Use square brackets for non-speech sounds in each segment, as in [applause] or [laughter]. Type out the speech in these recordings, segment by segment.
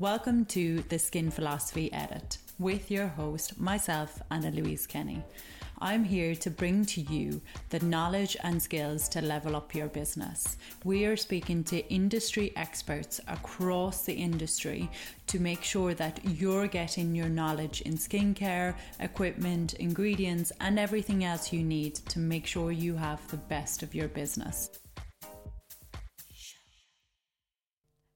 Welcome to the Skin Philosophy Edit with your host, myself, Anna Louise Kenny. I'm here to bring to you the knowledge and skills to level up your business. We are speaking to industry experts across the industry to make sure that you're getting your knowledge in skincare, equipment, ingredients, and everything else you need to make sure you have the best of your business.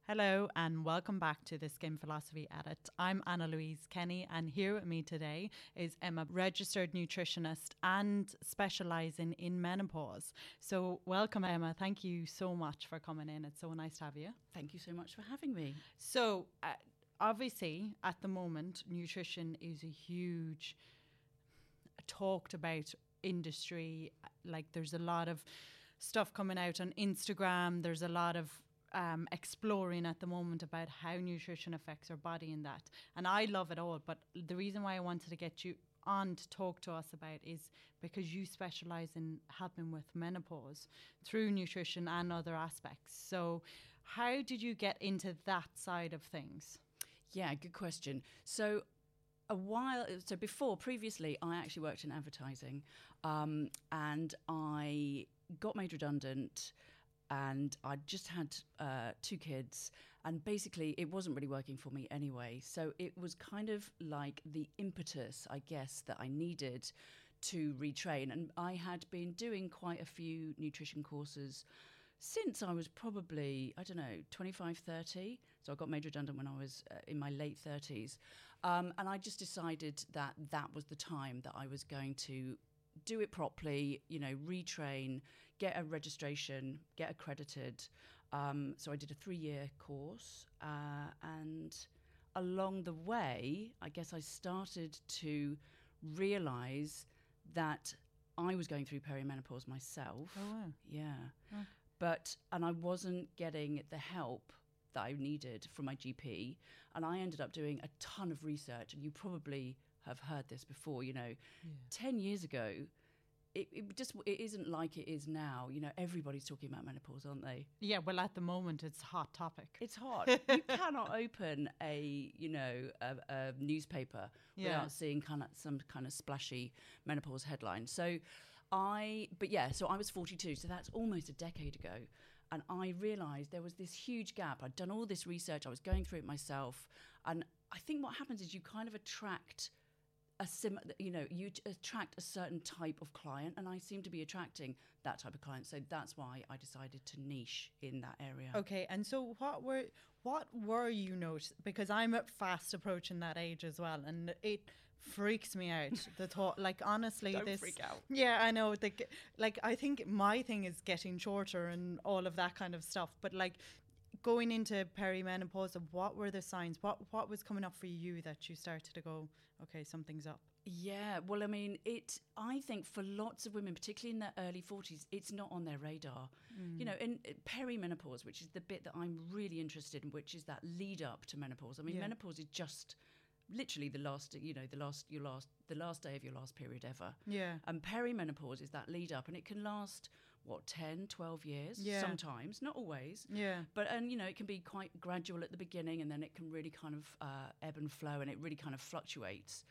Hello and welcome back to the Skin Philosophy Edit. I'm Anna Louise Kenny, and here with me today is Emma, registered nutritionist and specialising in menopause. So, welcome, Emma. Thank you so much for coming in. It's so nice to have you. Thank you so much for having me. So, uh, obviously, at the moment, nutrition is a huge talked about industry. Like, there's a lot of stuff coming out on Instagram. There's a lot of um, exploring at the moment about how nutrition affects our body and that. And I love it all. But the reason why I wanted to get you on to talk to us about is because you specialize in helping with menopause through nutrition and other aspects. So, how did you get into that side of things? Yeah, good question. So, a while so before previously i actually worked in advertising um, and i got made redundant and I just had uh, two kids, and basically it wasn't really working for me anyway. So it was kind of like the impetus, I guess, that I needed to retrain. And I had been doing quite a few nutrition courses since I was probably, I don't know, 25, 30. So I got made redundant when I was uh, in my late 30s. Um, and I just decided that that was the time that I was going to do it properly, you know, retrain, get a registration, get accredited. Um, so I did a three year course. Uh, and along the way, I guess I started to realize that I was going through perimenopause myself. Oh, wow. Yeah. Oh. But, and I wasn't getting the help that I needed from my GP. And I ended up doing a ton of research, and you probably have heard this before. You know, yeah. ten years ago, it, it, just it isn't like it is now. You know, everybody's talking about menopause, aren't they? Yeah. Well, at the moment, it's a hot topic. It's hot. [laughs] you cannot open a you know a, a newspaper yeah. without seeing kind of some kind of splashy menopause headline. So. I, but yeah, so I was 42, so that's almost a decade ago. And I realized there was this huge gap. I'd done all this research, I was going through it myself. And I think what happens is you kind of attract a sim you know you attract a certain type of client and i seem to be attracting that type of client so that's why i decided to niche in that area okay and so what were what were you noticed because i'm at fast approaching that age as well and it freaks me out [laughs] the thought like honestly Don't this freak out. yeah i know the, like i think my thing is getting shorter and all of that kind of stuff but like going into perimenopause, what were the signs? What what was coming up for you that you started to go, okay, something's up? Yeah, well, I mean, it. I think for lots of women, particularly in their early forties, it's not on their radar. Mm. You know, in uh, perimenopause, which is the bit that I'm really interested in, which is that lead up to menopause. I mean, yeah. menopause is just literally the last you know the last your last the last day of your last period ever yeah and perimenopause is that lead up and it can last what 10 12 years yeah. sometimes not always yeah but and you know it can be quite gradual at the beginning and then it can really kind of uh, ebb and flow and it really kind of fluctuates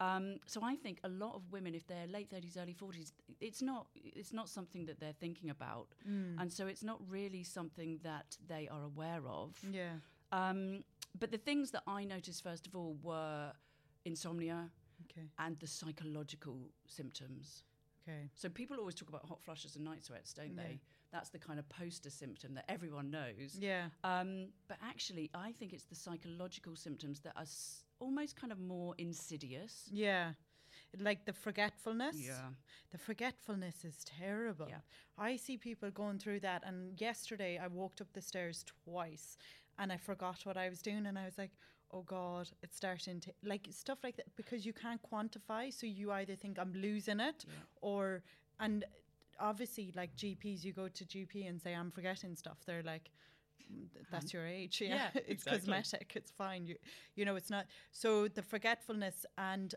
um, so I think a lot of women, if they're late thirties, early forties, it's not it's not something that they're thinking about, mm. and so it's not really something that they are aware of. Yeah. Um, but the things that I noticed first of all were insomnia okay. and the psychological symptoms. Okay. So people always talk about hot flushes and night sweats, don't yeah. they? That's the kind of poster symptom that everyone knows. Yeah. Um, but actually, I think it's the psychological symptoms that are s- almost kind of more insidious. Yeah like the forgetfulness. Yeah. The forgetfulness is terrible. Yeah. I see people going through that. And yesterday I walked up the stairs twice and I forgot what I was doing. And I was like, oh God, it's starting to, like stuff like that, because you can't quantify. So you either think I'm losing it yeah. or, and obviously, like GPs, you go to GP and say, I'm forgetting stuff. They're like, mm, that's mm-hmm. your age. [laughs] Yeah, yeah [laughs] it's exactly. cosmetic. It's fine. You, you know, it's not. So the forgetfulness and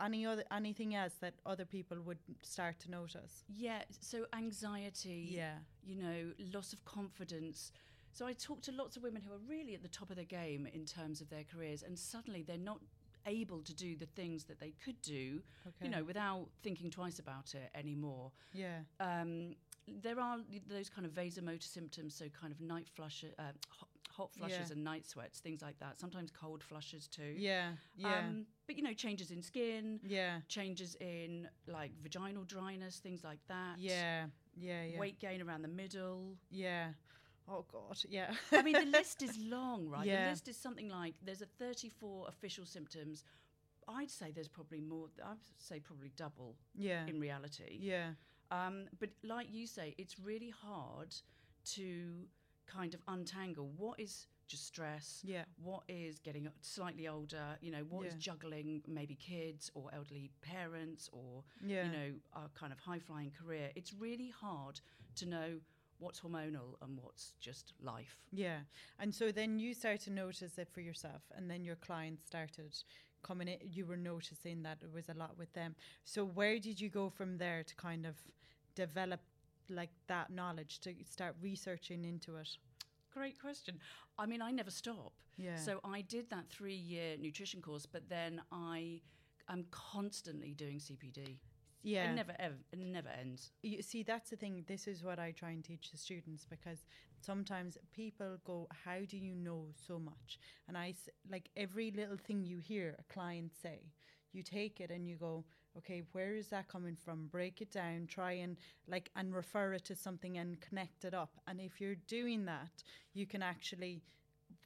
any other anything else that other people would start to notice. Yeah. So anxiety. Yeah. You know, loss of confidence. So I talk to lots of women who are really at the top of their game in terms of their careers, and suddenly they're not able to do the things that they could do, Okay. you know, without thinking twice about it anymore. Yeah. Um, there are those kind of vasomotor symptoms, so kind of night flush, uh, hot, hot flushes Yeah. and night sweats, things like that. Sometimes cold flushes too. Yeah. Yeah. Um, but you know, changes in skin, yeah. changes in like vaginal dryness, things like that. Yeah. Yeah. Yeah. Weight gain around the middle. Yeah. Oh God. Yeah. I mean, the list is [laughs] long, right? Yeah. The list is something like there's a 34 official symptoms. I'd say there's probably more. I'd say probably double yeah. in reality. Yeah. Um, but like you say, it's really hard to kind of untangle what is just stress, Yeah. what is getting slightly older, you know, what is Yeah. juggling maybe kids or elderly parents or, Yeah. you know, a kind of high flying career. It's really hard to know what's hormonal and what's just life. Yeah. And so then you start to notice it for yourself, and then your clients started coming in. You were noticing that it was a lot with them. So where did you go from there to kind of develop like that knowledge to start researching into it? Great question. I mean, I never stop. Yeah. So I did that three year nutrition course, but then I am constantly doing CPD. Yeah. It never ever it never ends. you see that's the thing this is what i try and teach the students because sometimes people go how do you know so much and I like every little thing you hear a client say you take it and you go okay where is that coming from break it down try and like and refer it to something and connect it up and if you're doing that you can actually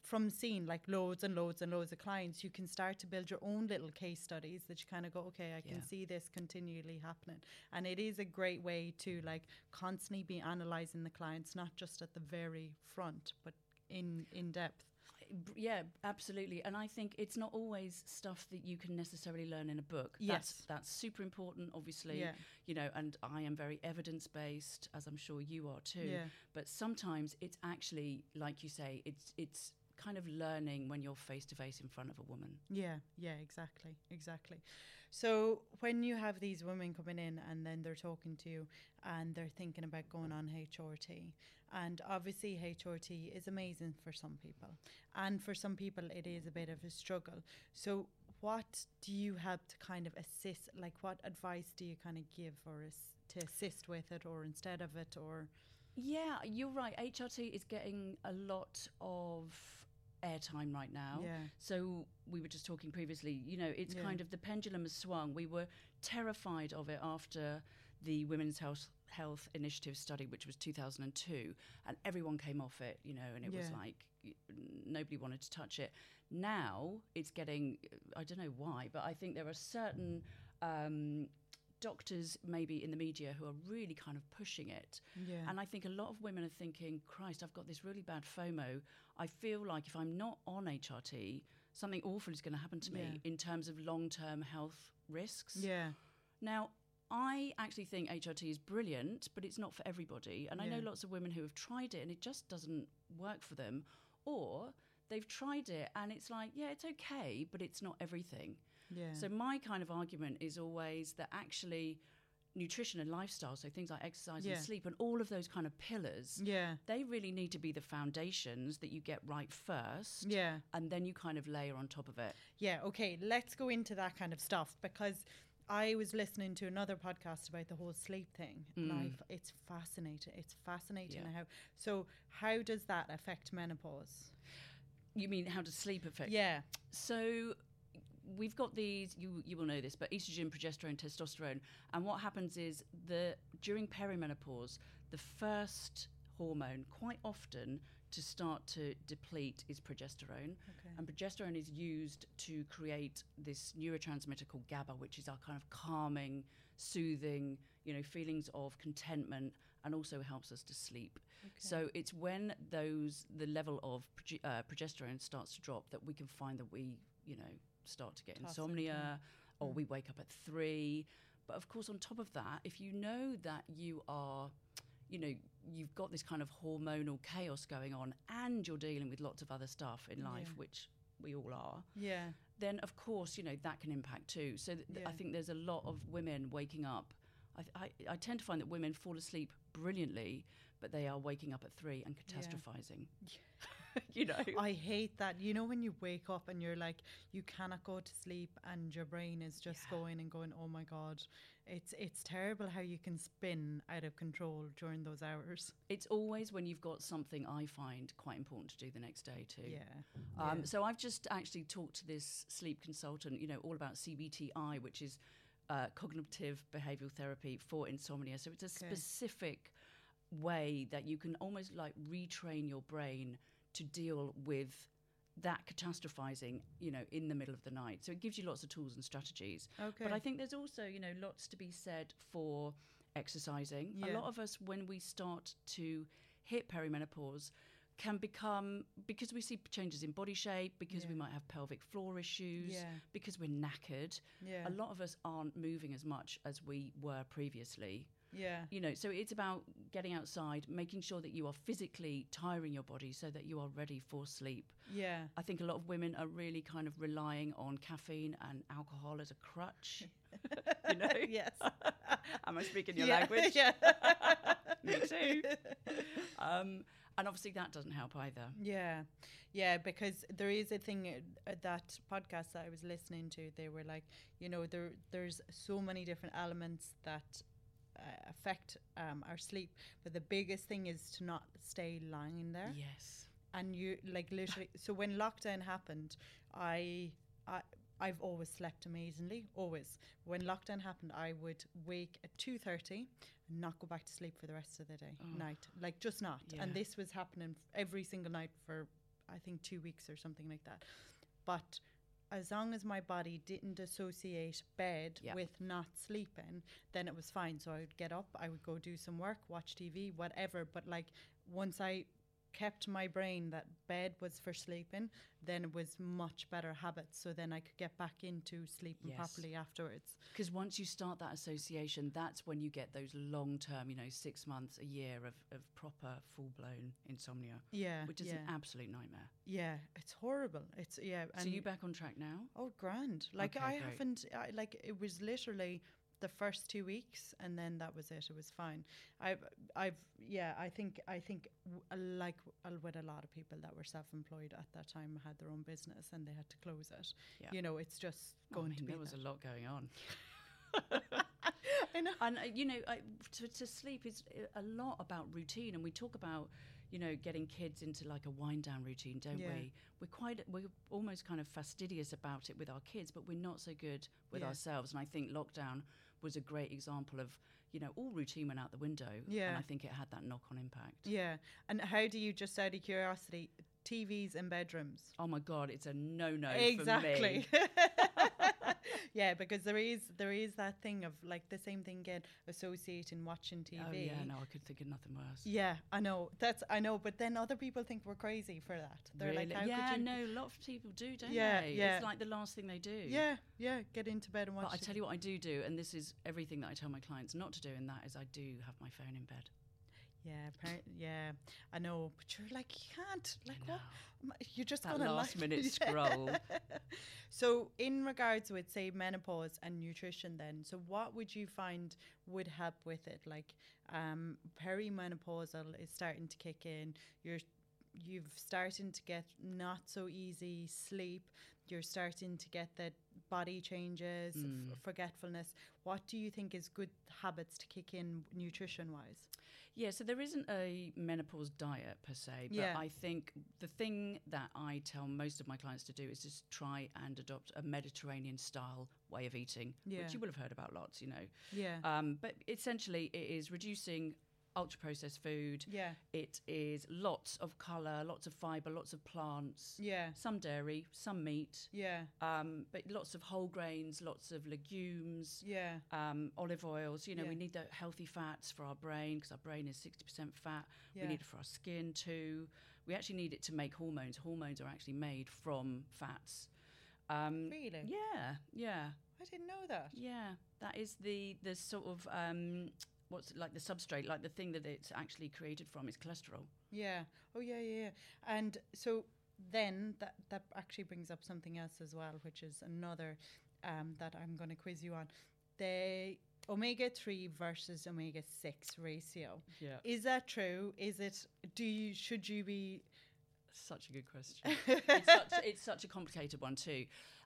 from seeing like loads and loads and loads of clients, you can start to build your own little case studies that you kind of go, okay, I can see this continually happening. And it is a great way to like constantly be analyzing the clients, not just at the very front, but in in depth. Yeah, absolutely. And I think it's not always stuff that you can necessarily learn in a book. Yes. That's that's super important, obviously. Yeah. You know, and I am very evidence based, as I'm sure you are too. Yeah. But sometimes it's actually, like you say, it's it's kind of learning when you're face to face in front of a woman. Yeah, yeah, exactly, exactly. So when you have these women coming in and then they're talking to you and they're thinking about going on HRT, and obviously HRT is amazing for some people, and for some people it is a bit of a struggle. So what do you help to kind of assist? Like, what advice do you kind of give or as- to assist with it, or instead of it, or Yeah, you're right. HRT is getting a lot of airtime right now. yeah, So we were just talking previously, you know, it's Yeah. kind of the pendulum has swung. We were terrified of it after the Women's Health Health Initiative study, which was 2002, and everyone came off it, you know, and it was like nobody wanted to touch it. Now it's getting, I don't know why, but I think there are certain um, doctors, maybe in the media, who are really kind of pushing it. yeah, And I think a lot of women are thinking, Christ, I've got this really bad FOMO. I feel like if I'm not on HRT, something awful is going to happen to me Yeah. in terms of long term health risks. yeah, Now, I actually think HRT is brilliant, but it's not for everybody. And I know lots of women who have tried it and it just doesn't work for them. Or they've tried it and it's like, yeah, it's okay, but it's not everything. Yeah, So my kind of argument is always that actually nutrition and lifestyle, so things like exercise Yeah. and sleep and all of those kind of pillars, yeah, they really need to be the foundations that you get right first. yeah. And then you kind of layer on top of it. Yeah, okay, let's go into that kind of stuff because I was listening to another podcast about the whole sleep thing, and Mm. I've, it's fascinating. It's fascinating Yeah. how. So, how does that affect menopause? You mean how does sleep affect? Yeah, So we've got these. You you will know this, but estrogen, progesterone, testosterone, and what happens is the during perimenopause, the first hormone quite often to start to deplete is progesterone. okay, And progesterone is used to create this neurotransmitter called GABA, which is our kind of calming, soothing, you know, feelings of contentment, and also helps us to sleep. So it's when those the level of proge- uh, progesterone starts to drop that we can find that we, you know, start to get insomnia, or Mm. we wake up at three. But of course, on top of that, if you know that you are you know, you've got this kind of hormonal chaos going on and you're dealing with lots of other stuff in life, Yeah. which we all are, yeah, then of course, you know, that can impact too. So th- th- I think there's a lot of women waking up. I, I, I tend to find that women fall asleep brilliantly, but they are waking up at three and Yeah. [laughs] you know. I hate that. You know when you wake up and you're like you cannot go to sleep and your brain is just Yeah. going and going, "Oh my god." It's it's terrible how you can spin out of control during those hours. It's always when you've got something I find quite important to do the next day too. Yeah. Um, yeah. So I've just actually talked to this sleep consultant, you know, all about CBTI, which is uh, cognitive behavioral therapy for insomnia. So it's a Okay. specific way that you can almost like retrain your brain to deal with that catastrophizing, you know, in the middle of the night. So it gives you lots of tools and strategies. Okay. But I think there's also, you know, lots to be said for exercising. A lot of us, when we start to hit perimenopause, can become because we see changes in body shape, because we might have pelvic floor issues, Yeah. because we're knackered. yeah. A lot of us aren't moving as much as we were previously. Yeah. You know, so it's about getting outside, making sure that you are physically tiring your body so that you are ready for sleep. Yeah. I think a lot of women are really kind of relying on caffeine and alcohol as a crutch. [laughs] you know? [laughs] yes. [laughs] Am I speaking your yeah. language? Yeah. Me too. Um, and obviously that doesn't help either. Yeah, yeah, because there is a thing uh, uh, that podcast that I was listening to. They were like, you know, there there's so many different elements that affect um, our sleep, but the biggest thing is to not stay lying in there. Yes. And you like literally. [laughs] so when lockdown happened, I I. I've always slept amazingly, always. When lockdown happened, I would wake at two thirty and not go back to sleep for the rest of the day, Oh. night, like just not. Yeah. And this was happening every single night for I think two weeks or something like that. But as long as my body didn't associate bed Yeah. with not sleeping, then it was fine. So I would get up, I would go do some work, watch TV, whatever. But like once I kept my brain that bed was for sleeping, then it was much better habits. So then I could get back into sleeping Yes. properly afterwards. Because once you start that association, that's when you get those long term, you know, six months, a year of, of proper full blown insomnia, Yeah, which is yeah, an absolute nightmare. yeah. It's horrible. It's yeah. so you back on track now? Oh, grand. Like Okay, I great. haven't. I, like it was literally the first two weeks, and then that was it. It was fine. I've, I've, yeah. I think, I think, uh, like uh, with a lot of people that were self-employed at that time, had their own business and they had to close it. Yeah. You know, it's just I going mean, to be. there was that. a lot going on. I know. And uh, you know, I, to, to sleep is a lot about routine, and we talk about you know getting kids into like a wind down routine, don't Yeah. we? We're quite we're almost kind of fastidious about it with our kids, but we're not so good with Yeah. ourselves. And I think lockdown was a great example of you know all routine went out the window, Yeah, and I think it had that knock on impact. Yeah. And how do you just out of curiosity, TVs in bedrooms? Oh my god, it's a no no exactly for me. [laughs] [laughs] yeah because there is there is that thing of like the same thing again associating watching tv Oh yeah, no, I could think of nothing worse. Yeah, I know that's I know, but then other people think we're crazy for that. They're like, Really? how yeah, could you? no, a lot of people do, don't Yeah, they? yeah. It's like the last thing they do. Yeah, yeah, get into bed and watch. But I tell you what I do do, and this is everything that I tell my clients not to do, and that is I do have my phone in bed. Yeah, yeah, I know, but you're like you can't, like what? You're just That gonna last like- minute [laughs] scroll. so, in regards with say menopause and nutrition, then, so what would you find would help with it? Like, um, perimenopausal is starting to kick in. You're you've starting to get not so easy sleep. You're starting to get the body changes, f- Mm. forgetfulness. What do you think is good habits to kick in nutrition wise? Yeah, so there isn't a menopause diet per se, but Yeah. I think the thing that I tell most of my clients to do is just try and adopt a Mediterranean style way of eating, Yeah. which you will have heard about lots, you know. Yeah, Um, but essentially, it is reducing ultra processed food. yeah, It is lots of colour, lots of fibre, lots of plants, yeah, some dairy, some meat, yeah, um, but lots of whole grains, lots of legumes, yeah, um, olive oils. You know, Yeah. we need the healthy fats for our brain because our brain is 60% fat. yeah. We need it for our skin too. We actually need it to make hormones. Hormones are actually made from fats. Um, really? yeah, yeah, I didn't know that. yeah. That is the the sort of um, what's like the substrate, like the thing that it's actually created from is cholesterol. Yeah. Oh yeah, yeah, yeah. And so then that that actually brings up something else as well, which is another um, that I'm going to quiz you on. The omega 3 versus omega 6 ratio. Yeah. Is that true? Is it, do you, should you be, Such a good question. [laughs] it's, such, it's such a complicated one too.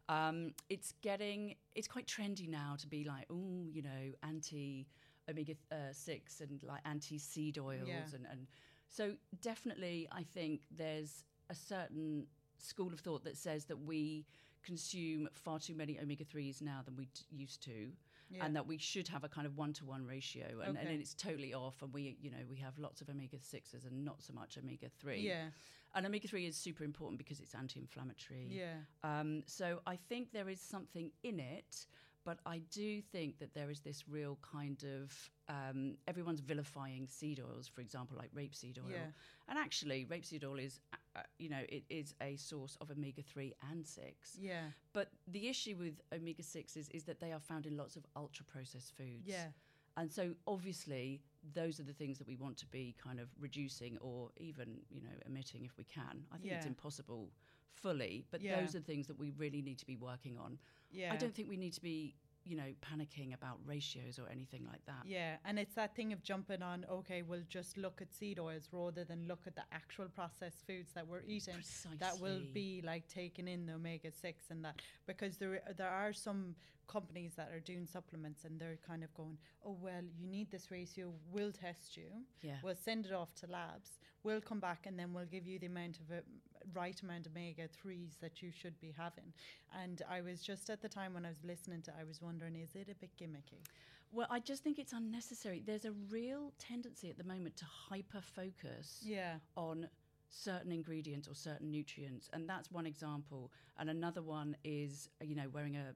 Um, it's getting it's quite trendy now to be like, oh, you know, anti omega uh, six and like anti seed oils Yeah. and and so definitely I think there's a certain school of thought that says that we consume far too many omega threes now than we d- used to. Yeah. And that we should have a kind of one to one ratio, and, and Okay. it's totally off. And we, you know, we have lots of omega sixes and not so much omega three. yeah, And omega 3 is super important because it's anti inflammatory. yeah, Um, so I think there is something in it, but I do think that there is this real kind of um, everyone's vilifying seed oils, for example, like rapeseed oil. Yeah. And actually, rapeseed oil is, uh, uh, you know, it is a source of omega 3 and 6. yeah, But the issue with omega 6s is is that they are found in lots of ultra processed foods. yeah, And so obviously those are the things that we want to be kind of reducing or even, you know, emitting if we can. I think it's impossible fully, but Yeah. those are things that we really need to be working on. yeah. I don't think we need to be, you know, panicking about ratios or anything like that. Yeah, and it's that thing of jumping on, okay, we'll just look at seed oils rather than look at the actual processed foods that we're eating. Precisely. That will be like taking in the omega 6 and that. Because there, there are some companies that are doing supplements and they're kind of going, oh, well, you need this ratio, we'll test you, Yeah. we'll send it off to labs, we'll come back and then we'll give you the amount of uh, right amount of omega 3s that you should be having. And I was just at the time when I was listening to I was wondering, is it a bit gimmicky? Well, I just think it's unnecessary. There's a real tendency at the moment to hyper focus Yeah. on certain ingredients or certain nutrients and that's one example and another one is you know wearing a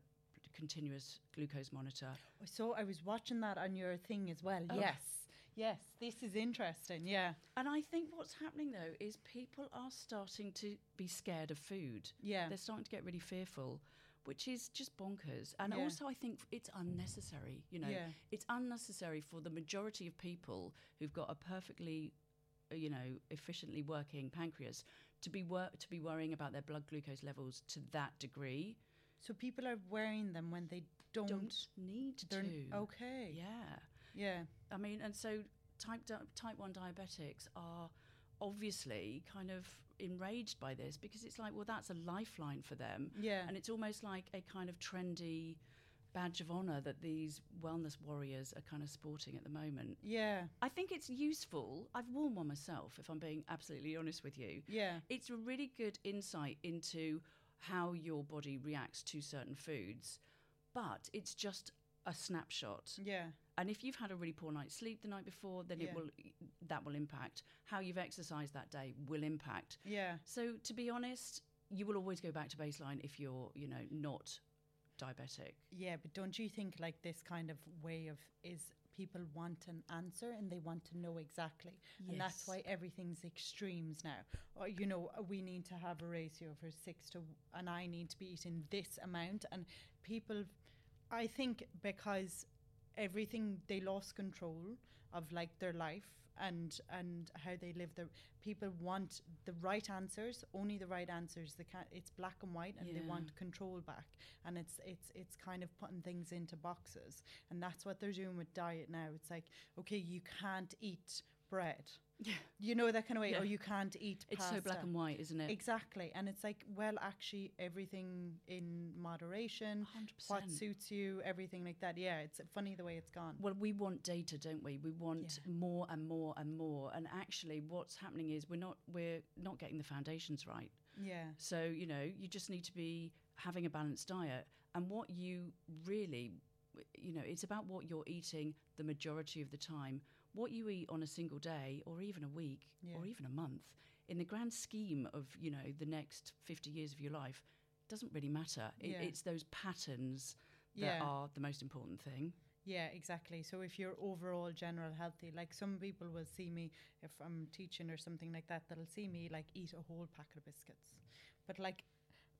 continuous glucose monitor So I was watching that on your thing as well. Oh. Yes. Yes. This is interesting. Yeah. and i think what's happening though is people are starting to be scared of food Yeah. they're starting to get really fearful which is just bonkers and Yeah. also i think it's unnecessary you know Yeah. it's unnecessary for the majority of people who've got a perfectly uh, you know efficiently working pancreas to be wor- to be worrying about their blood glucose levels to that degree So people are wearing them when they don't. don't need to okay. yeah Yeah. I mean, and so type di- type one diabetics are obviously kind of enraged by this because it's like, well, that's a lifeline for them, Yeah. and it's almost like a kind of trendy badge of honor that these wellness warriors are kind of sporting at the moment. yeah. I think it's useful. I've worn one myself, if I'm being absolutely honest with you. Yeah. It's a really good insight into how your body reacts to certain foods, but it's just a snapshot. Yeah. And if you've had a really poor night's sleep the night before, then Yeah. it will that will impact how you've exercised that day will impact. Yeah. So to be honest, you will always go back to baseline if you're, you know, not diabetic. Yeah. But don't you think like this kind of way of is people want an answer and they want to know exactly, and that's why everything's extremes now. Or you know, we need to have a ratio for six to, and I need to be eating this amount, and people, I think because everything they lost control of like their life and and how they live. Their people want the right answers only the right answers. They can't it's black and white and they want control back. And it's it's it's kind of putting things into boxes. And that's what they're doing with diet now. It's like okay you can't eat bread Yeah. you know that kind of way Yeah. or you can't eat It's so black and white, isn't it? exactly and it's like well actually everything in moderation 100%. what suits you everything like that yeah it's funny the way it's gone Well, we want data, don't we? We want Yeah. more and more and more. And actually, what's happening is we're not we're not getting the foundations right. yeah So, you know, you just need to be having a balanced diet. And what you really, you know, it's about what you're eating the majority of the time. What you eat on a single day or even a week Yeah. or even a month, in the grand scheme of, you know, the next 50 years of your life, doesn't really matter. It, Yeah. It's those patterns that Yeah. are the most important thing. Yeah, exactly. So if you're overall general healthy, like some people will see me if I'm teaching or something like that, they'll see me like eat a whole packet of biscuits. But like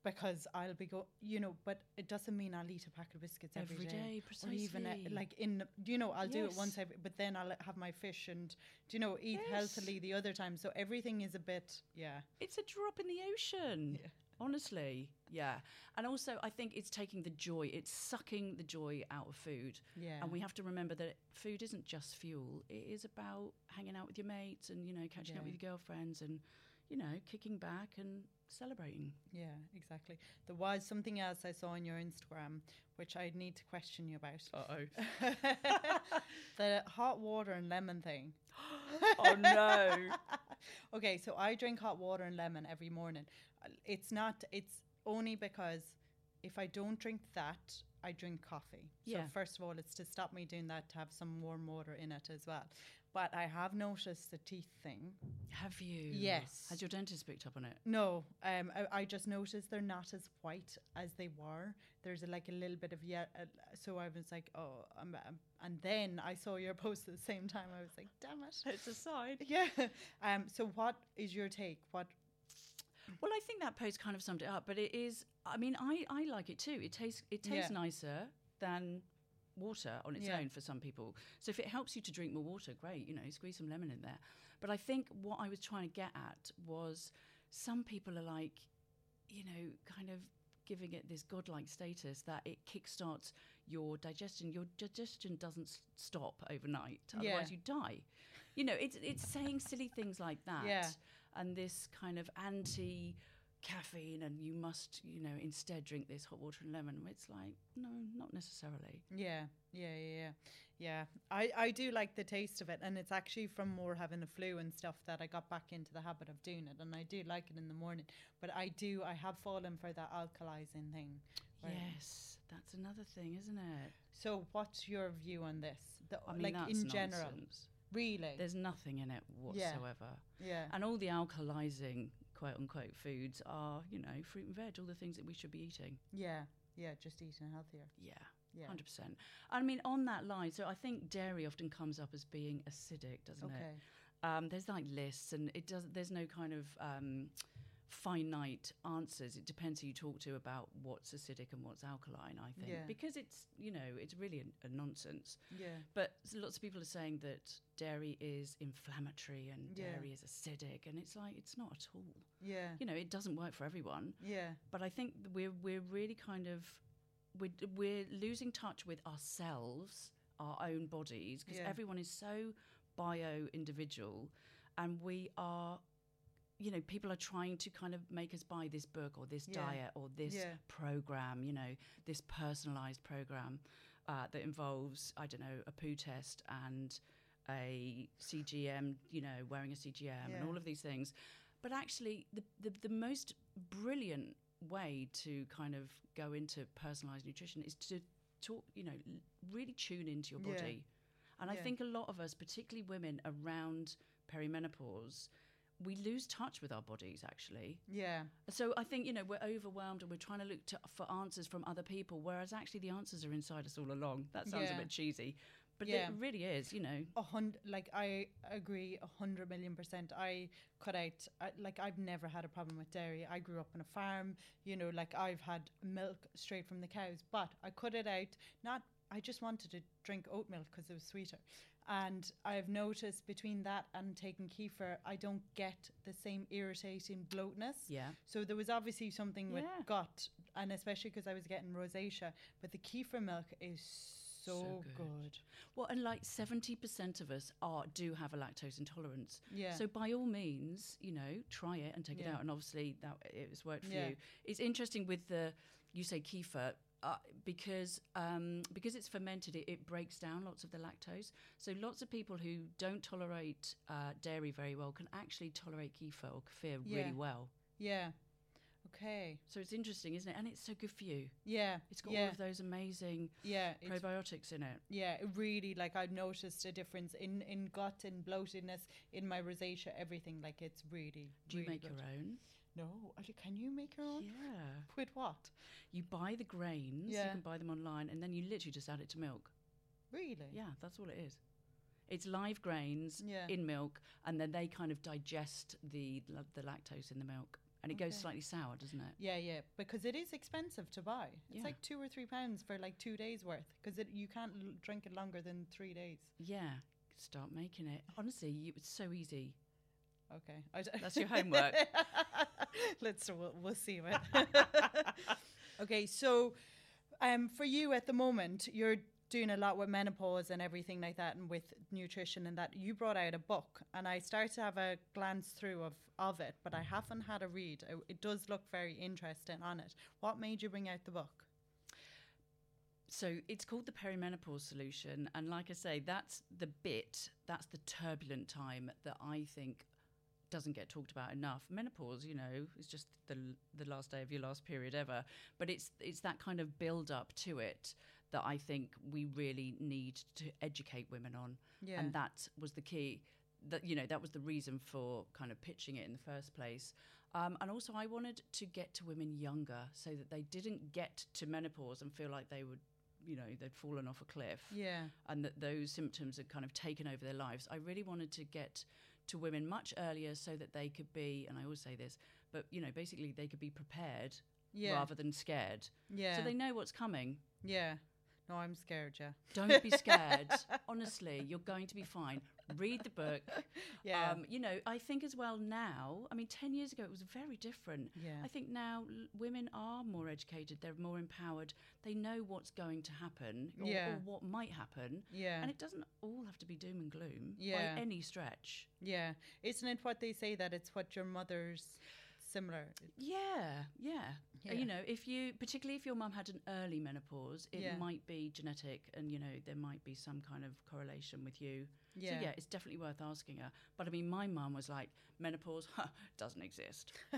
because I'll be go you know, but it doesn't mean I'll eat a packet of biscuits every Every day. day, Or even uh, like in the- you know I'll do it once every, but then I'll have my fish and do you know eat Yes. healthily the other time. So everything is a bit yeah It's a drop in the ocean. Yeah. Honestly. Yeah. And also, I think it's taking the joy, it's sucking the joy out of food. Yeah. And we have to remember that food isn't just fuel, it is about hanging out with your mates and, you know, catching up with your girlfriends and, you know, kicking back and celebrating. Yeah, exactly. There was something else I saw on your Instagram which I need to question you about. Uh oh. [laughs] [laughs] the hot water and lemon thing. [gasps] oh, no. [laughs] okay, so I drink hot water and lemon every morning. It's not, it's only because if I don't drink that, I drink coffee. Yeah. So, first of all, it's to stop me doing that to have some warm water in it as well. But I have noticed the teeth thing. Have you? Yes. Has your dentist picked up on it? No, um, I, I just noticed they're not as white as they were. There's a, like a little bit of yeah. Uh, so I was like, oh, um, um, and then I saw your [laughs] post at the same time. I was like, damn it. It's a sign. [laughs] Yeah. Um. So what is your take? What? Well, I think that post kind of summed it up, but it is. I mean, I, I like it too. It tastes it tastes Yeah. nicer than water on its Yeah. own for some people. So if it helps you to drink more water, great. You know, squeeze some lemon in there. But I think what I was trying to get at was some people are like, you know, kind of giving it this godlike status that it kickstarts your digestion. Your digestion doesn't stop overnight, Yeah. otherwise you die. You know, it's it's saying silly things like that Yeah. and this kind of anti caffeine and you must you know instead drink this hot water and lemon it's like no not necessarily Yeah. Yeah. Yeah. Yeah. Yeah. I I do like the taste of it, and it's actually from more having a flu and stuff that I got back into the habit of doing it, and I do like it in the morning. But I do I have fallen for that alkalizing thing. yes that's another thing isn't it So what's your view on this? The, i mean like in general, really? there's nothing in it whatsoever Yeah. yeah. and all the alkalizing quote unquote foods are you know fruit and veg all the things that we should be eating Yeah. Yeah. Just eating healthier. yeah Yeah. Hundred percent. I mean, on that line, so I think dairy often comes up as being acidic, doesn't Okay. it? Um, there's like lists, and it does. There's no kind of um, finite answers. It depends who you talk to about what's acidic and what's alkaline. I think Yeah. because it's you know it's really a, a nonsense. Yeah. But lots of people are saying that dairy is inflammatory and Yeah. dairy is acidic, and it's like it's not at all. Yeah. You know, it doesn't work for everyone Yeah. but I think we're we're really kind of we're we're losing touch with ourselves, our own bodies, because Yeah. everyone is so bio individual, and we are. You know, people are trying to kind of make us buy this book or this Yeah. diet or this Yeah. program, you know, this personalized program uh, that involves, I don't know, a poo test and a CGM, you know, wearing a CGM Yeah. and all of these things. But actually, the, the, the most brilliant way to kind of go into personalized nutrition is to talk, you know, really tune into your body. And I think a lot of us, particularly women around perimenopause, we lose touch with our bodies actually. Yeah. So I think you know we're overwhelmed and we're trying to look to, for answers from other people, whereas actually the answers are inside us all along. That sounds Yeah. a bit cheesy, but Yeah. it really is. You know, A hundred, like I agree a hundred million percent. I cut out, I, like I've never had a problem with dairy. I grew up on a farm, you know, like I've had milk straight from the cows, but I cut it out. Not, I just wanted to drink oat milk because it was sweeter. And I've noticed between that and taking kefir, I don't get the same irritating bloatness. yeah, So there was obviously something with Yeah. gut, and especially because I was getting rosacea. But the kefir milk is so, So good. good. well, and like seventy percent of us are do have a lactose intolerance. Yeah. So by all means, you know, try it and take it out. And obviously that it was worked for Yeah. you. It's interesting with the you say kefir. Uh, because um, because it's fermented, it, it breaks down lots of the lactose. So lots of people who don't tolerate uh, dairy very well can actually tolerate kefir or kefir Yeah. really well. yeah. Okay. So it's interesting, isn't it? And it's so good for you. Yeah. It's got yeah. all of those amazing yeah. Probiotics in it. yeah. It really like I've noticed a difference in in gut and bloatedness in my rosacea. Everything like it's really. Do you make good. your own? No. Can you make your own? Yeah. With what? You buy the grains. Yeah. You can buy them online, and then you literally just add it to milk. Really? Yeah, that's all it is. It's live grains Yeah. in milk, and then they kind of digest the the lactose in the milk, and it goes slightly sour, doesn't it? Yeah, yeah, because it is expensive to buy. It's Yeah. like two or three pounds for like two days worth, because you can't l- drink it longer than three days. Yeah. Start making it. Honestly, you, it's so easy. Okay. That's your homework. [laughs] Let's we'll, we'll see [laughs] okay, so um, for you at the moment, you're doing a lot with menopause and everything like that, and with nutrition and that. You brought out a book, and I started to have a glance through of of it, but I haven't had a read. It, it does look very interesting on it. What made you bring out the book? So it's called the perimenopause solution, and like I say, that's the bit, that's the turbulent time that I think doesn't get talked about enough. Menopause, you know, is just the the last day of your last period ever, but it's it's that kind of build up to it that I think we really need to educate women on, Yeah. and that was the key. That you know that was the reason for kind of pitching it in the first place. Um, and also, I wanted to get to women younger so that they didn't get to menopause and feel like they would, you know, they'd fallen off a cliff yeah. and that those symptoms had kind of taken over their lives. I really wanted to get to women much earlier so that they could be, and I always say this, but, you know, basically they could be prepared Yeah. rather than scared. Yeah. So they know what's coming. yeah. No, I'm scared, yeah. Don't be scared. [laughs] Honestly, you're going to be fine. Read the book. [laughs] Yeah. Um, you know, I think as well now, I mean, 10 years ago it was very different. Yeah. I think now women are more educated, they're more empowered, they know what's going to happen or, Yeah. or what might happen. yeah. And it doesn't all have to be doom and gloom Yeah. by any stretch. yeah. Isn't it what they say that it's what your mother's similar? Yeah, yeah. Yeah. You know, if you, particularly if your mum had an early menopause, it Yeah. might be genetic and, you know, there might be some kind of correlation with you. Yeah. So, yeah, it's definitely worth asking her. But I mean, my mum was like, menopause huh, doesn't exist. [laughs]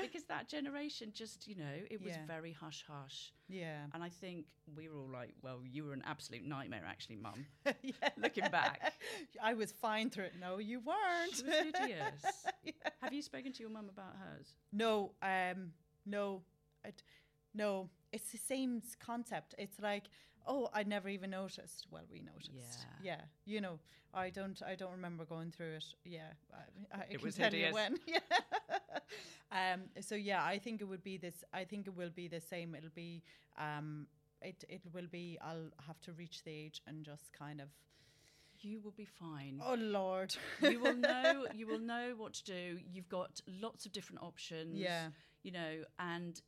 because that generation just, you know, it was Yeah. very hush hush. Yeah. And I think we were all like, well, you were an absolute nightmare, actually, mum. [laughs] yeah. Looking back. [laughs] I was fine through it. No, you weren't. She was hideous. Yeah. Have you spoken to your mum about hers? No, um, no, it, no. It's the same concept. It's like, oh, I never even noticed. Well, we noticed. Yeah. Yeah. You know, I don't. I don't remember going through it. Yeah. I, I It can was tell hideous. you when. [laughs] Yeah. um. So yeah, I think it would be this. I think it will be the same. It'll be. Um. It. It will be. I'll have to reach the age and just kind of. You will be fine. Oh Lord. you will [laughs] know you will know what to do. You've got lots of different options. Yeah. You know, and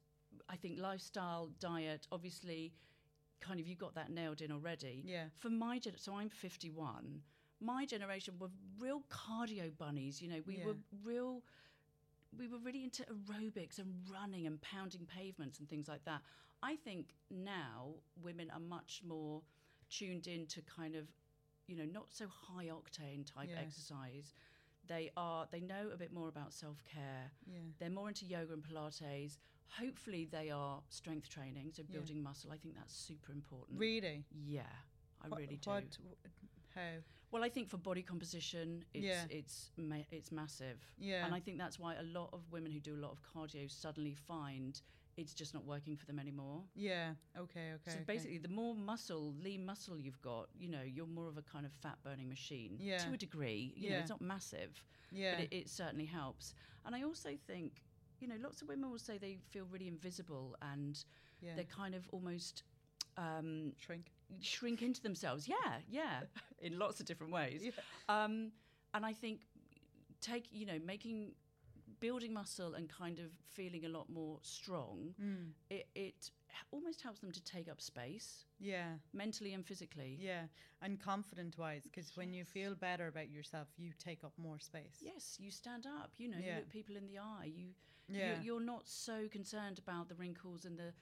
I think lifestyle, diet, obviously kind of you got that nailed in already. Yeah. For my gen- so I'm 51. My generation were real cardio bunnies, you know, we Yeah. were real we were really into aerobics and running and pounding pavements and things like that. I think now women are much more tuned in to kind of, you know, not so high octane type Yeah. exercise. They are they know a bit more about self care. Yeah. They're more into yoga and Pilates. Hopefully they are strength training, so Yeah. building muscle. I think that's super important. Really. Yeah, I What- really do. What? How? Well, I think for body composition, it's Yeah. it's ma- it's massive. Yeah. And I think that's why a lot of women who do a lot of cardio suddenly find it's just not working for them anymore. Yeah. Okay. Okay. so okay. basically, the more muscle, lean muscle you've got, you know, you're more of a kind of fat burning machine Yeah. to a degree. You know, Yeah. it's not massive, yeah. but it, it certainly helps. And I also think, you know, lots of women will say they feel really invisible and yeah. they're kind of almost um, Shrink. shrink into themselves. Yeah, yeah, [laughs] in lots of different ways. Yeah. Um, and I think take you know making building muscle and kind of feeling a lot more strong. Mm. It it almost helps them to take up space Yeah. mentally and physically. Yeah. And confident wise, because when you feel better about yourself, you take up more space. Yes, you stand up. You know, Yeah. you look people in the eye. You, Yeah. you you're not so concerned about the wrinkles and the,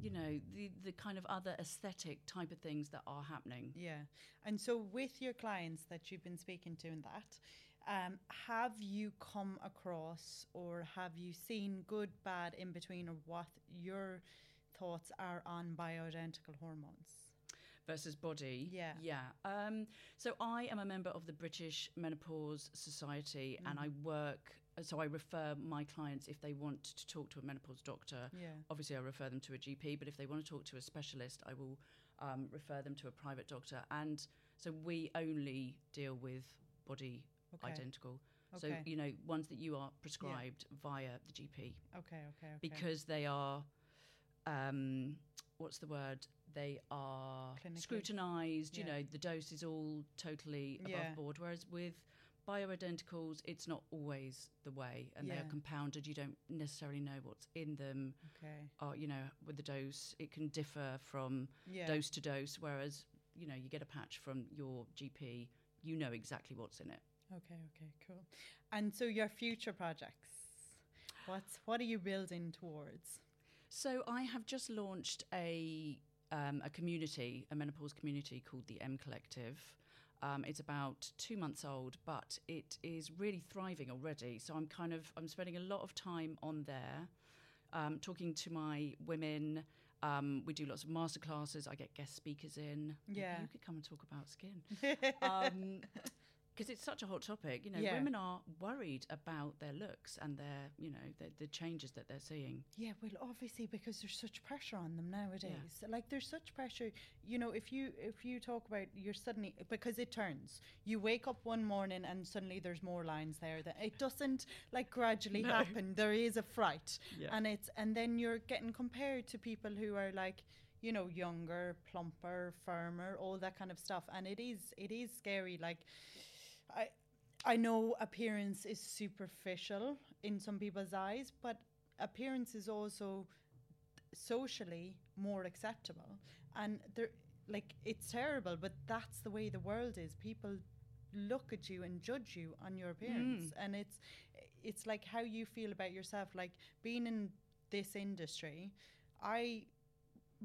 you know, the the kind of other aesthetic type of things that are happening. Yeah. And so, with your clients that you've been speaking to in that, um, have you come across or have you seen good, bad, in between, or what your thoughts are on bioidentical hormones? versus body. Yeah. Yeah. Um, so I am a member of the British Menopause Society and I work, so I refer my clients if they want to talk to a menopause doctor. Yeah. Obviously, I refer them to a GP, but if they want to talk to a specialist, I will um, refer them to a private doctor. And so we only deal with body Okay. identical. Okay. So, you know, ones that you are prescribed via the GP Okay. Okay. Okay. because they are um what's the word they are Clinically. scrutinized you know the dose is all totally above Yeah. board whereas with bioidenticals, it's not always the way, and Yeah. they're compounded. You don't necessarily know what's in them. Okay. Or you know, with the dose, it can differ from Yeah. dose to dose. Whereas you know, you get a patch from your GP, you know exactly what's in it. Okay. Okay. Cool. And so your future projects. What's what are you building towards? So I have just launched a um, a community, a menopause community called the M Collective. Um, it's about two months old, but it is really thriving already. So I'm kind of I'm spending a lot of time on there, um, talking to my women. Um, we do lots of masterclasses. I get guest speakers in. Yeah. you could come and talk about skin. [laughs] because it's such a hot topic. You know, Yeah. women are worried about their looks and their, you know, the, the changes that they're seeing. Yeah, well, obviously because there's such pressure on them nowadays. Yeah. Like there's such pressure. You know, if you if you talk about you're suddenly because it turns. You wake up one morning and suddenly there's more lines there. That it doesn't like gradually No. happen. There is a fright, Yeah. and it's and then you're getting compared to people who are like. You know, younger, plumper, firmer, all that kind of stuff, and it is it is scary. Like, I I know appearance is superficial in some people's eyes, but appearance is also socially more acceptable. And there, like, it's terrible, but that's the way the world is. People look at you and judge you on your appearance, mm. and it's it's like how you feel about yourself. Like being in this industry, I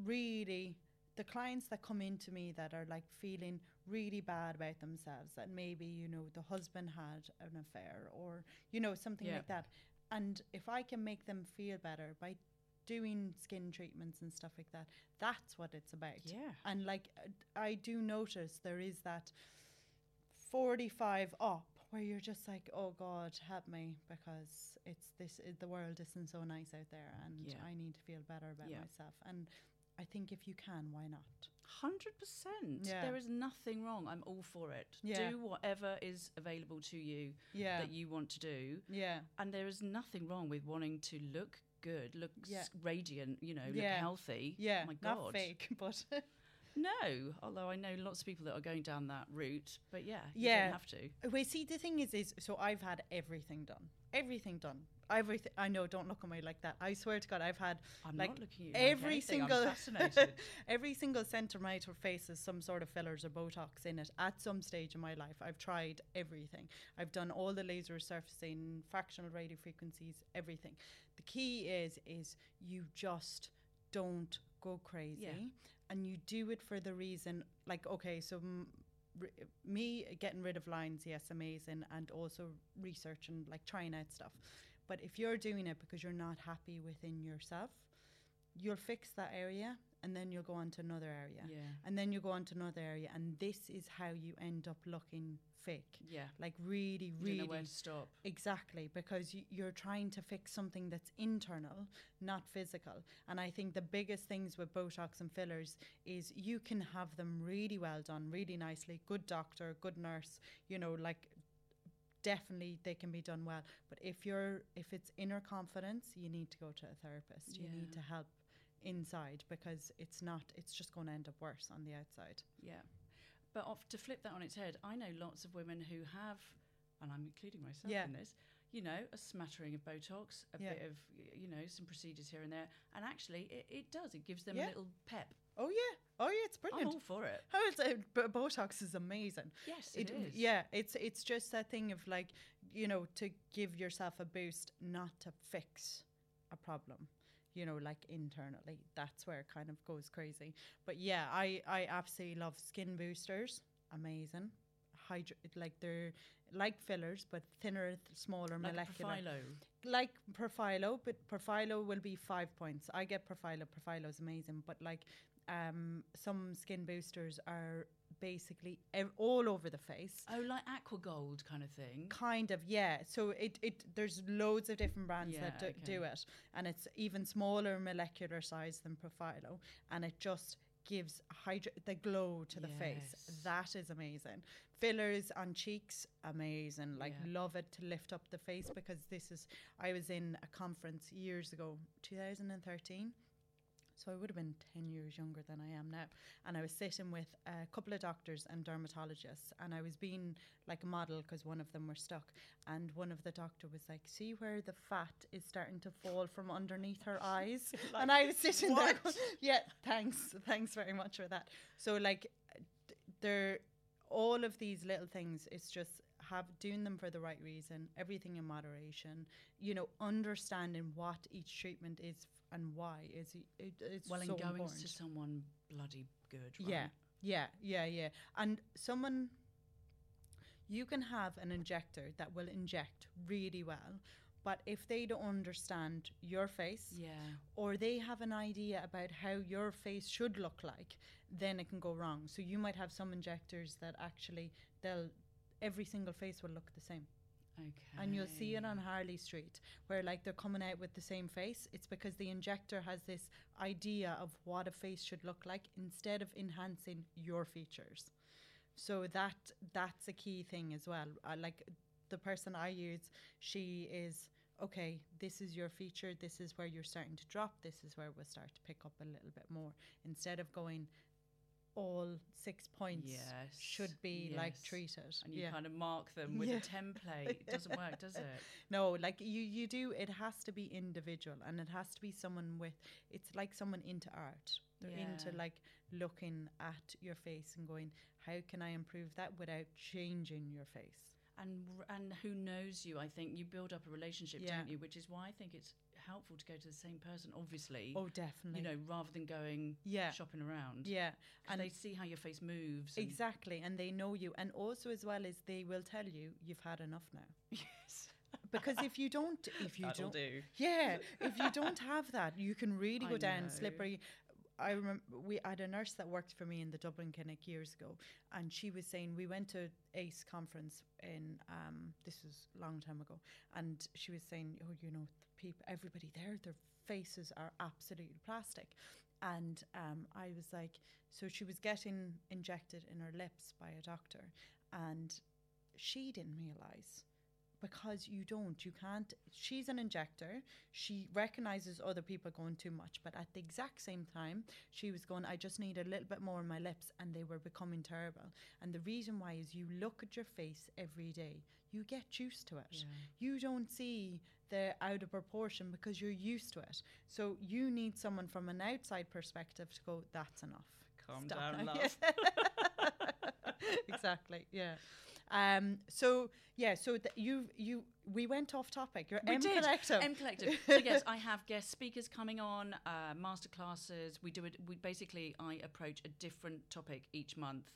really the clients that come into me that are like feeling really bad about themselves that maybe you know the husband had an affair or you know something Yeah. like that and if i can make them feel better by doing skin treatments and stuff like that that's what it's about Yeah. and like uh, i do notice there is that 45 up where you're just like oh god help me because it's this i the world isn't so nice out there and Yeah. i need to feel better about Yeah. myself and i think if you can why not Hundred percent. There is nothing wrong. I'm all for it. Yeah. Do whatever is available to you yeah that you want to do, yeah and there is nothing wrong with wanting to look good, look Yeah. radiant. You know, look healthy. yeah Oh my God. not fake [laughs] but [laughs] No. Although I know lots of people that are going down that route, but yeah, you Yeah. don't have to. Wait, see, the thing is, is so I've had everything done, everything done, everything. I know, don't look at me like that. I swear to God, I've had I'm like not looking at you. like every I'm single [laughs] every single centre of my face has some sort of fillers or Botox in it at some stage in my life. I've tried everything. I've done all the laser surfacing, fractional radio frequencies, everything. The key is is you just don't go crazy and you do it for the reason like okay so m- me getting rid of lines yes amazing and also research and like trying out stuff. But if you're doing it because you're not happy within yourself you'll fix that area and then you'll go on to another area yeah. and then you'll go on to another area and this is how you end up looking fake Yeah. like really You really know where to stop. Exactly, because you're trying to fix something that's internal, not physical. And I think the biggest things with Botox and fillers is you can have them really well done, really nicely, good doctor, good nurse, you know, like definitely they can be done well. But if you're if it's inner confidence, you need to go to a therapist. You need to help inside because it's not it's just going to end up worse on the outside. Yeah. But off, to flip that on its head, I know lots of women who have, and I'm including myself Yeah. in this, you know, a smattering of Botox, a Yeah. bit of, you know, some procedures here and there. And actually, it, it does. It gives them Yeah. a little pep. Oh yeah. Oh yeah, it's brilliant. I'm all for it. Oh, How is it? Uh, Bo- Botox is amazing. Yes, it is. Yeah, it's it's just that thing of like, you know, to give yourself a boost, not to fix a problem. You know, like internally. That's where it kind of goes crazy. But yeah, I I absolutely love skin boosters. Amazing. Hydra- like they're like fillers, but thinner, th- smaller, Like molecular Profhilo. like Profhilo, but Profhilo will be five points. I get Profhilo. Profhilo is amazing, but like um, some skin boosters are basically ev- all over the face. Oh, like Aqua Gold kind of thing. Kind of, yeah. So it, it there's loads of different brands that Yeah, do, do okay. it, and it's even smaller molecular size than Profhilo, and it just gives hydra- the glow to the face. That is amazing. Fillers on cheeks, amazing. Like Yeah. love it to lift up the face because this is. I was in a conference years ago, 2013. So I would have been 10 years younger than I am now. And I was sitting with a couple of doctors and dermatologists, and I was being like a model because one of them were stuck. And one of the doctor was like, See where the fat is starting to fall from underneath her [laughs] eyes? and I was sitting there, going, Yeah, thanks. Thanks very much for that. So, like, there, all of these little things, it's just have doing them for the right reason, everything in moderation, you know, understanding what each treatment is and why is it, it, it's well, so and going important. to someone bloody good. Right? Yeah, yeah, yeah, yeah. And someone, you can have an injector that will inject really well, but if they don't understand your face Yeah. or they have an idea about how your face should look like, then it can go wrong. So you might have some injectors that actually they'll every single face will look the same. Okay. And you'll see it on Harley Street where like they're coming out with the same face. It's because the injector has this idea of what a face should look like instead of enhancing your features. So that that's a key thing as well. Uh, like the person I use, she is okay, this is your feature, this is where you're starting to drop, this is where we'll start to pick up a little bit more instead of going all six points Yes. should be like treated. And you yeah. kind of mark them with Yeah. a template. [laughs] It doesn't work, does it? No, like you, you do. It has to be individual, and it has to be someone with. It's like someone into art. They're into like looking at your face and going, "How can I improve that without changing your face?" And and who knows you? I think you build up a relationship, Yeah. don't you? Which is why I think it's helpful to go to the same person. Obviously, Oh, definitely. you know, rather than going yeah, shopping around. yeah, and they see how your face moves. and- exactly, and they know you, and also as well as they will tell you you've had enough now. [laughs] Yes. Because if you don't, if you That'll don't, do. Yeah, if you don't have that, you can really [laughs] go down slippery. I remember we had a nurse that worked for me in the Dublin clinic years ago, and she was saying we went to ACE conference in um this was a long time ago, and she was saying, oh, you know, people, everybody there, their faces are absolutely plastic, and um I was like, so she was getting injected in her lips by a doctor, and she didn't realize because you don't. You can't she's an injector. She recognizes other people going too much but at the exact same time she was going i just need a little bit more in my lips and they were becoming terrible. And the reason why is you look at your face every day. You get used to it. Yeah. you don't see the out of proportion because you're used to it. So you need someone from an outside perspective to go that's enough. Calm Stop down, now." love. [laughs] exactly yeah um so yeah so th- you you we went off topic you're We M did. collective M Collective. [laughs] So yes, I have guest speakers coming on, uh, master classes. We do it. We basically I approach a different topic each month,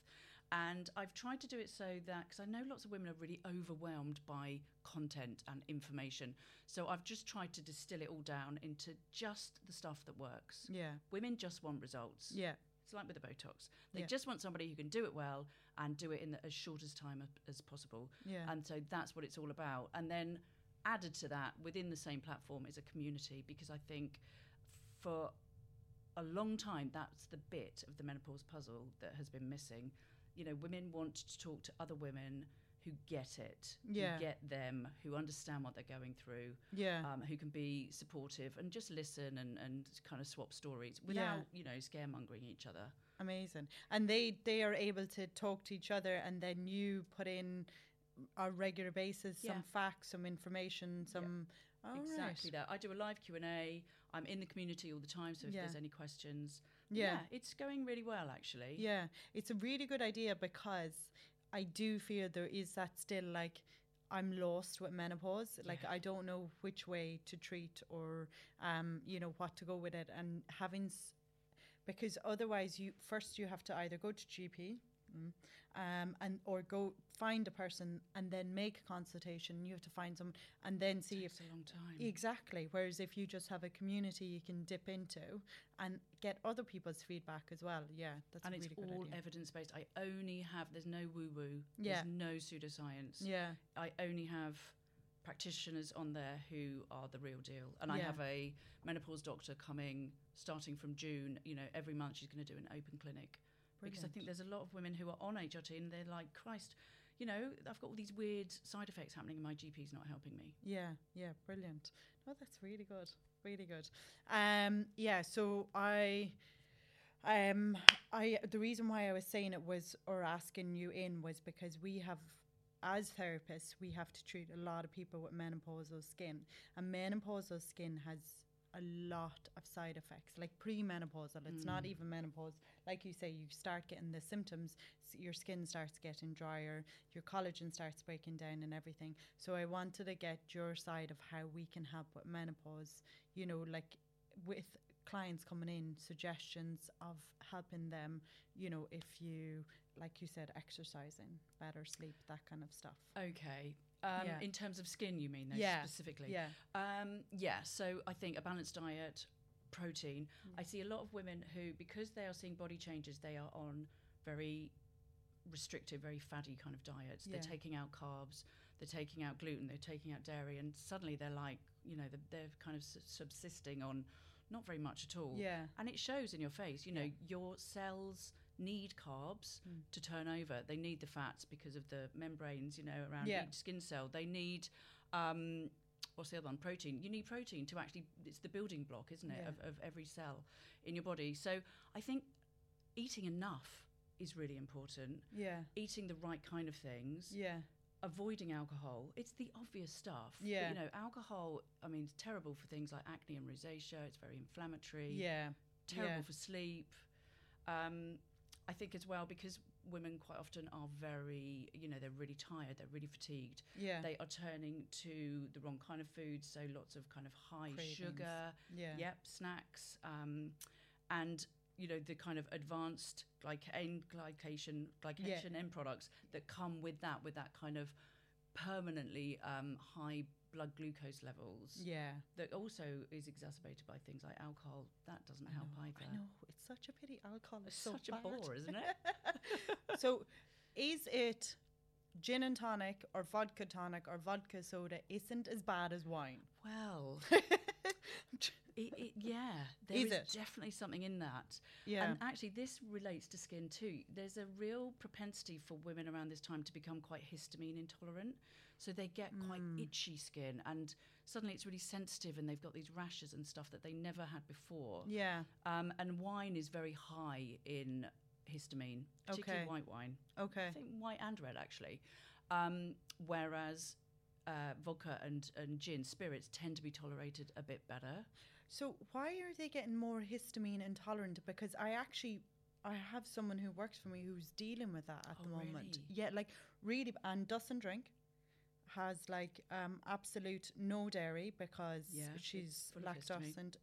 and I've tried to do it so that because I know lots of women are really overwhelmed by content and information. So I've just tried to distill it all down into just the stuff that works. yeah Women just want results. yeah It's like with the Botox. They Yeah. just want somebody who can do it well and do it in the, as short as time as possible. yeah And so that's what it's all about. And then added to that within the same platform is a community because I think for a long time that's the bit of the menopause puzzle that has been missing. You know, women want to talk to other women who get it, Yeah. who get them, who understand what they're going through, yeah um, who can be supportive and just listen and, and kind of swap stories without, Yeah. you know, scaremongering each other. amazing and they they are able to talk to each other and then you put in on a regular basis some facts some information some right. exactly that. I do a live Q and A. I'm in the community all the time, so if there's any questions, yeah it's going really well actually. Yeah, it's a really good idea because I do feel there is that still like I'm lost with menopause. Like Yeah. I don't know which way to treat or um you know what to go with it and having s- because otherwise you first you have to either go to GP mm, um and or go find a person and then make a consultation you have to find someone and then see if a long time. Exactly. Whereas if you just have a community you can dip into and get other people's feedback as well. Yeah, that's and a it's really good all evidence based. I only have there's no woo woo. Yeah. There's no pseudoscience. yeah, I only have practitioners on there who are the real deal. And I have a menopause doctor coming starting from June. You know, every month she's going to do an open clinic because I think there's a lot of women who are on HRT and they're like, Christ, you know, I've got all these weird side effects happening and my GP's not helping me. yeah, yeah, brilliant. Oh, that's really good. Really good. Um, yeah. So I, um, I the reason why I was saying it was or asking you in was because we have. As therapists, we have to treat a lot of people with menopausal skin, and menopausal skin has a lot of side effects, like premenopausal. It's not mm. even menopause. Like you say, you start getting the symptoms. Your skin starts getting drier. Your collagen starts breaking down, and everything. So I wanted to get your side of how we can help with menopause. You know, like with clients coming in, suggestions of helping them. You know, if you, like you said, exercising, better sleep, that kind of stuff. Okay. Um, Yeah. In terms of skin, you mean, though, Yeah. specifically? Yeah. Um, yeah, so I think a balanced diet, protein. Mm. I see a lot of women who, because they are seeing body changes, they are on very restrictive, very fatty kind of diets. Yeah. They're taking out carbs, they're taking out gluten, they're taking out dairy, and suddenly they're like, you know, they're, they're kind of subsisting on not very much at all. Yeah. And it shows in your face. You know, Yeah. your cells need carbs Mm. to turn over. They need the fats because of the membranes, you know, around Yeah. each skin cell. They need um, what's the other one? Protein. You need protein to actually. It's the building block, isn't it, Yeah. of, of every cell in your body. So I think eating enough is really important. Yeah. Eating the right kind of things. Yeah. Avoiding alcohol. It's the obvious stuff. but, Yeah. you know, alcohol. I mean, it's terrible for things like acne and rosacea. It's very inflammatory Yeah. terrible Yeah. for sleep. Um, I think as well because women quite often are very, you know, they're really tired, they're really fatigued. Yeah. They are turning to the wrong kind of food, so lots of kind of high Cravings. sugar, yeah. yep, snacks, um, and you know the kind of advanced glycan, glycation, glycation end products that come with that, with that kind of permanently um, high blood glucose levels Yeah. that also is exacerbated by things like alcohol. That doesn't I help know, either. I know. It's such a pity alcohol is so such a bore, isn't it? [laughs] so, is it gin and tonic or vodka tonic or vodka soda isn't as bad as wine? Well, [laughs] it, it, yeah, there Is is it? definitely something in that. yeah. And actually, this relates to skin too. There's a real propensity for women around this time to become quite histamine intolerant. So they get quite Mm. itchy skin, and suddenly it's really sensitive, and they've got these rashes and stuff that they never had before. yeah. Um, and wine is very high in histamine, particularly Okay. white wine. Okay. I think white and red actually. Um, whereas uh, vodka and, and gin spirits tend to be tolerated a bit better. So why are they getting more histamine intolerant? Because I actually I have someone who works for me who's dealing with that at Oh, the moment. really? Yeah, like really, and doesn't drink. Has like um absolute no dairy because Yeah, she's lactose and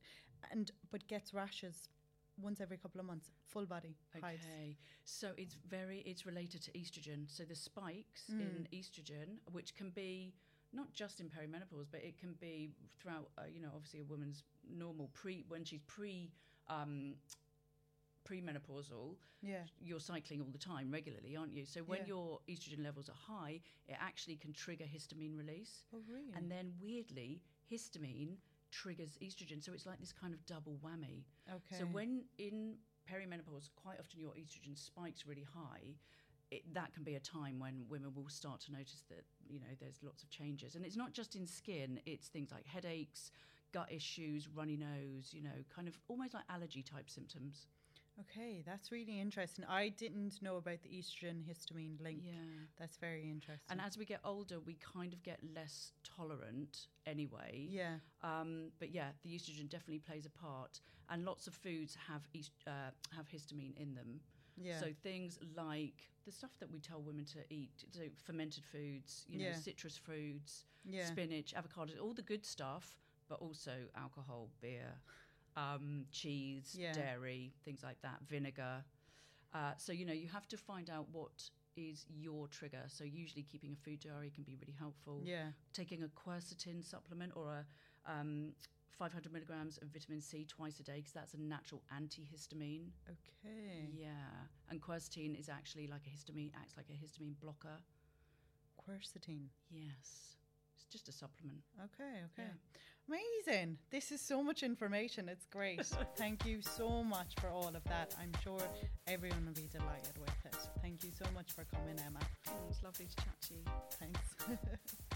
and but gets rashes once every couple of months, full body hives. Okay, so it's very it's related to estrogen. So the spikes Mm. in estrogen, which can be not just in perimenopause, but it can be throughout. Uh, you know, obviously a woman's normal pre when she's pre. Um, premenopausal Yeah, you're cycling all the time regularly aren't you? So when Yeah. your estrogen levels are high it actually can trigger histamine release. Oh really? and then weirdly histamine triggers estrogen. So it's like this kind of double whammy. Okay. so when in perimenopause quite often your estrogen spikes really high it, that can be a time when women will start to notice that you know there's lots of changes. And it's not just in skin it's things like headaches gut issues runny nose you know kind of almost like allergy type symptoms okay, that's really interesting. I didn't know about the estrogen histamine link. yeah That's very interesting. And as we get older, we kind of get less tolerant anyway. yeah, Um, but yeah, the estrogen definitely plays a part, and lots of foods have est- uh, have histamine in them. yeah, So things like the stuff that we tell women to eat, so fermented foods, you know, Yeah. citrus fruits, yeah. spinach, avocados, all the good stuff, but also alcohol, beer, um, cheese, Yeah. dairy, things like that, vinegar. Uh, so you know, you have to find out what is your trigger. So usually, keeping a food diary can be really helpful. Yeah. Taking a quercetin supplement or a um, 500 milligrams of vitamin C twice a day because that's a natural antihistamine. Okay. Yeah, and quercetin is actually like a histamine, acts like a histamine blocker. Quercetin. Yes, it's just a supplement. Okay. Okay. Yeah. Amazing. This is so much information. It's great. [laughs] Thank you so much for all of that. I'm sure everyone will be delighted with it. Thank you so much for coming, Emma. Oh, it's lovely to chat to you. Thanks. [laughs]